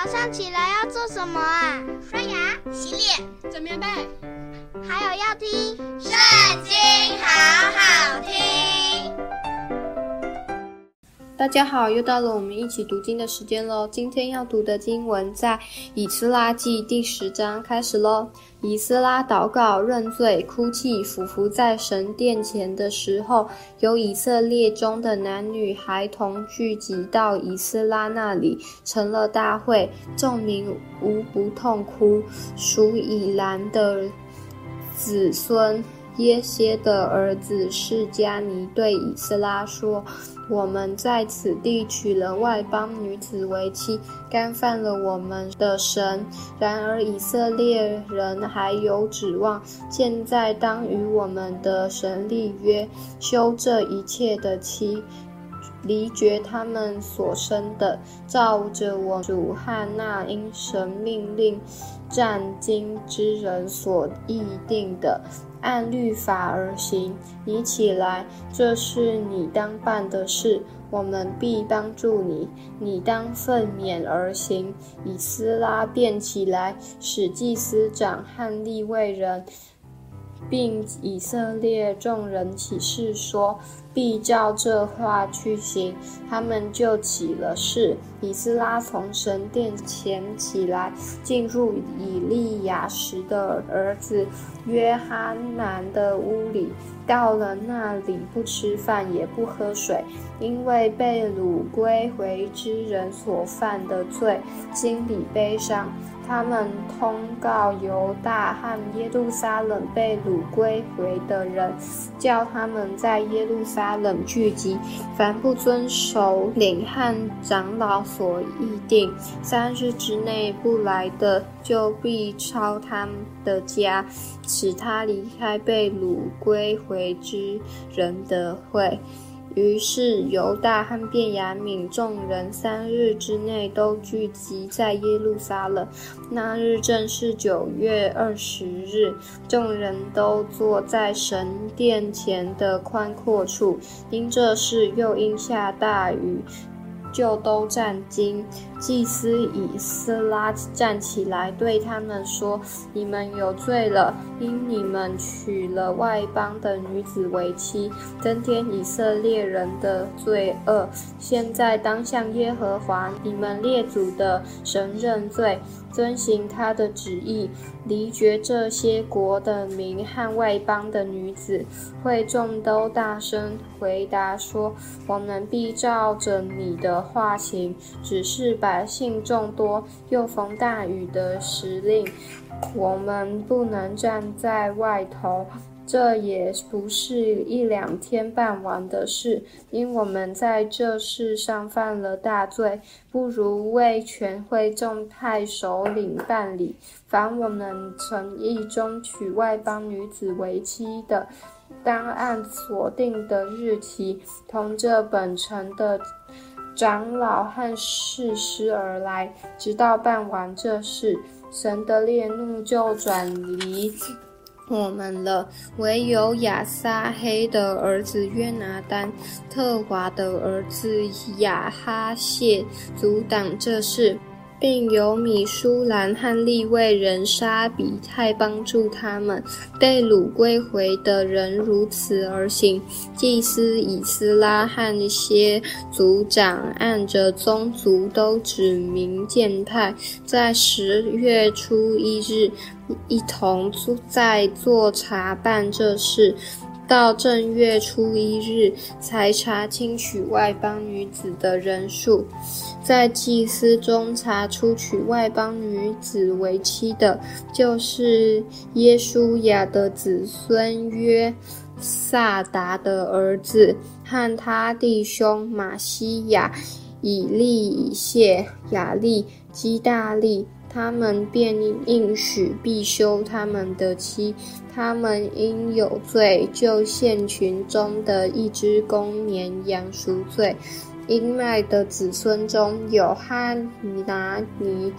早上起来要做什么啊？刷牙、洗脸、整棉被，还有要听《圣经》，好好听。大家好，又到了我们一起读经的时间喽。今天要读的经文在《以斯拉记》第十章，开始喽。以斯拉祷告、认罪、哭泣、俯伏在神殿前的时候，有以色列中的男女孩童聚集到以斯拉那里，成了大会，众民无不痛哭。属以兰的子孙耶歇的儿子释迦尼对以斯拉说。我们在此地娶了外邦女子为妻，干犯了我们的神。然而以色列人还有指望，现在当与我们的神立约，修这一切的妻，离绝他们所生的，照着我主汉那因神命令战兢之人所议定的。按律法而行，你起来，这是你当办的事，我们必帮助你。你当奋勉而行。以斯拉便起来，使祭司长和利未人，并以色列众人起誓说。必照这话去行，他们就起了誓。以斯拉从神殿前起来，进入以利亚实的儿子约哈南的屋里。到了那里，不吃饭，也不喝水，因为被掳归回之人所犯的罪，心里悲伤。他们通告犹大和耶路撒冷被掳归回的人，叫他们在耶路撒冷聚集。凡不遵守领和长老所议定，三日之内不来的，就必抄他们的家，使他离开被掳归回之人的会。于是犹大和便雅敏众人三日之内都聚集在耶路撒冷。那日正是九月二十日，众人都坐在神殿前的宽阔处。因这事，又因下大雨。就都站惊。祭司以斯拉站起来，对他们说：“你们有罪了，因你们娶了外邦的女子为妻，增添以色列人的罪恶。现在当向耶和华你们列祖的神认罪，遵行他的旨意，离绝这些国的民和外邦的女子。”会众都大声回答说：“我们必照着你的话行，只是把百姓众多，又逢大雨的时令，我们不能站在外头。这也不是一两天办完的事，因我们在这事上犯了大罪，不如为全会众派首领办理。凡我们城邑中娶外邦女子为妻的，当按所定的日期，同着本城的。”长老和士师而来，直到办完这事，神的烈怒就转离我们了。唯有亚撒黑的儿子约拿丹、特华的儿子亚哈谢阻挡这事。并由米舒兰和利未人沙比太帮助他们，被掳归回的人如此而行。祭司以斯拉和一些族长按着宗族都指名鉴派，在十月初一日一同在座查办这事。到正月初一日，才查清娶外邦女子的人数，在祭司中查出娶外邦女子为妻的，就是耶稣亚的子孙约萨达的儿子和他弟兄马西亚、以利以谢、亚利、基大利。他们便应许必休他们的妻，他们因有罪，就献群中的一只公绵羊赎罪。因麦的子孙中有哈拿尼、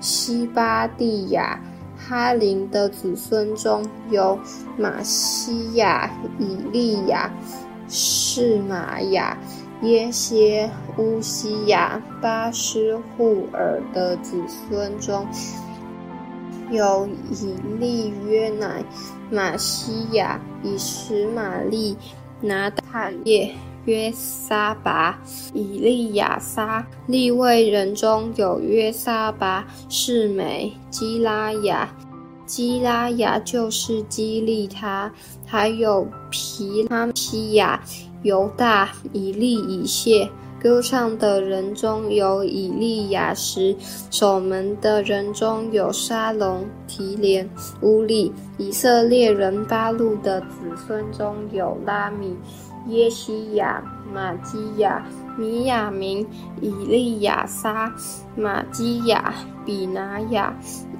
西巴蒂亚；哈林的子孙中有玛西亚、以利亚、士玛雅、耶歇、乌西亚、巴施户尔的子孙中，有以利约乃、玛西亚、以实玛利、拿但业、约沙拔、以利亚撒。利位人中有约沙拔、是美、基拉雅。基拉雅就是基利他，还有皮拉西亚、犹大、以利以谢。歌唱的人中有以利亚实，守门的人中有沙龙、提连、乌利。以色列人巴路的子孙中有拉米、耶西亚、玛基亚、米亚明、以利亚撒、玛基亚、比拿雅。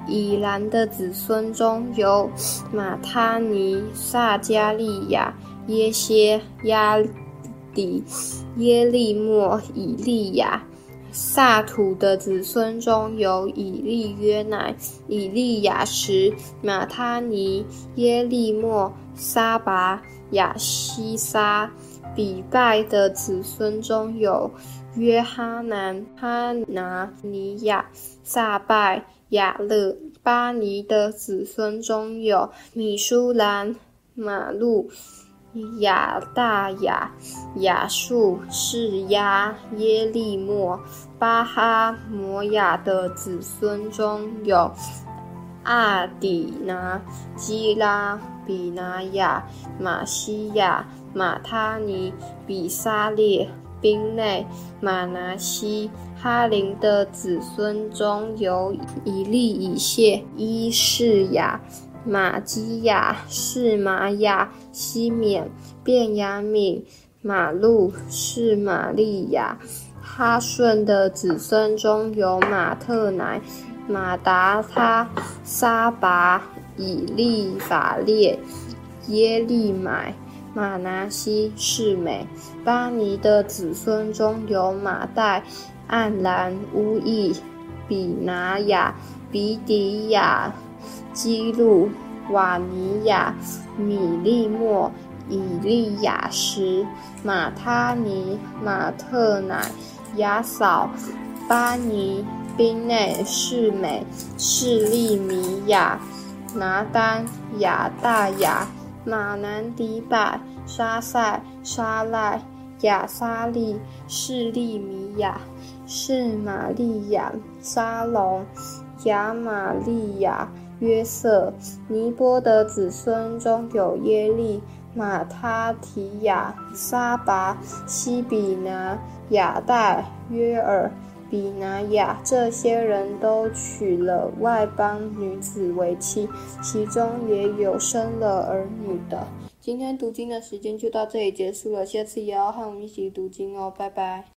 以兰的子孙中有马他尼、撒迦利亚、耶歇、亚底、耶利莫、以利亚；萨土的子孙中有以利约乃、以利亚什、马他尼、耶利莫、撒拔、亚希撒；比拜的子孙中有约哈南、哈拿尼亚、撒拜。亚勒巴尼的子孙中有米舒兰、马路、亚大雅、雅述、示押、耶利莫、巴哈摩亚的子孙中有阿底拿、基拉、比拿雅、马西亚、马他尼、比撒列。宾内马拿西哈林的子孙中有以利以谢、伊士雅、玛基亚、示玛雅、西缅、便雅悯、玛路、示玛利亚。哈顺的子孙中有马特乃、马达他、沙拔、以利法列、耶利买。马拿西、示每、巴尼的子孙中有马代、暗兰、乌意、比拿雅、比底亚、基路、瓦尼亚、米利莫、以利亚什、马他尼、马特乃、亚扫、巴尼、宾内、士美士利米亚、拿丹、亚大雅。马南迪百、沙塞、沙赖、亚沙利、士利米亚、示玛利亚、沙龙、亚玛利亚、约瑟、尼波的子孙中有耶利、马他提亚、沙拔、西比拿、亚代、约尔。比拿雅，这些人都娶了外邦女子为妻，其中也有生了儿女的。今天读经的时间就到这里结束了，下次也要和我们一起读经哦，拜拜。